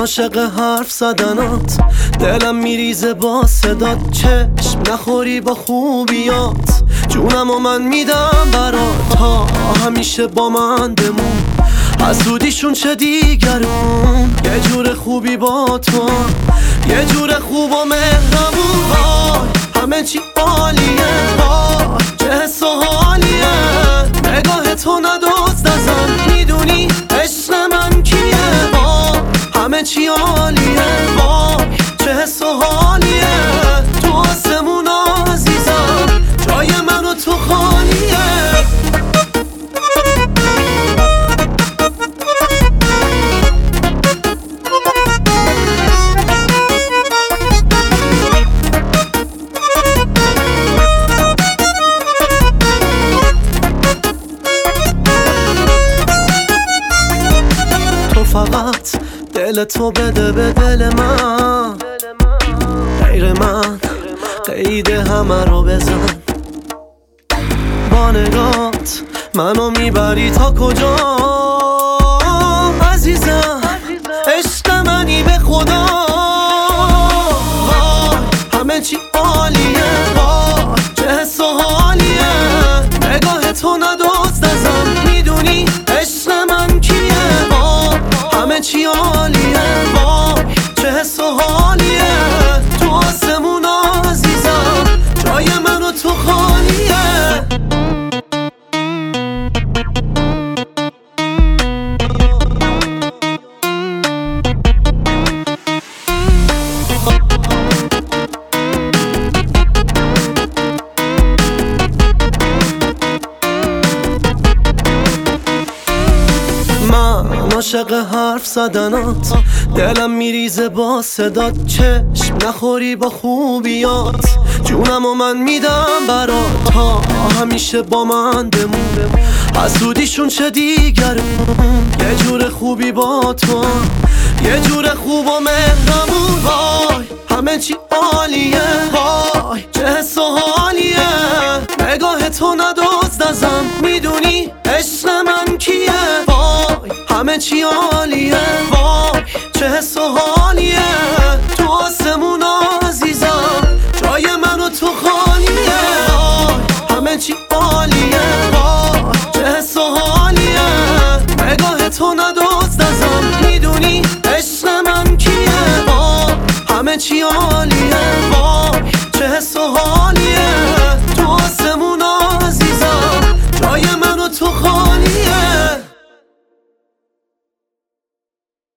عاشق حرف زدنات. دلم میریزه با صدات. چشم نخوری با خوبیات. جونم و من میدم برات. تا همیشه با من بمون. حسودیشون چه دیگرون؟ یه جور خوبی با تو. یه جور خوب و مهربون. وای همه چی عالیه. چی دل تو بده به دل من غیر من قید همه رو بزن. با نگات منو می‌بری تا کجا؟ عزیزم عشق منی به خدا. همه چی عالیه. وای، چه حس حس من عاشق حرف زدنات. دلم میریزه با صدات. چشم نخوری با خوبیات. جونم و من میدم برات. تا همیشه با من بمون. حسودیشون چه دیگرون یه جور خوبی با تو. یه جور خوب و مهربون. وای همه چی عالیه. وای چه حس و حالیه. نگاه تو چی عالیه وای چه حس و حالیه. تو آسمون عزیزم جای من و تو خالیه. وای همه چی عالیه. وای چه حس و حالیه. نگاه تو ندازدزم می‌دونی عشق من کیه؟ وای همه چی عالیه.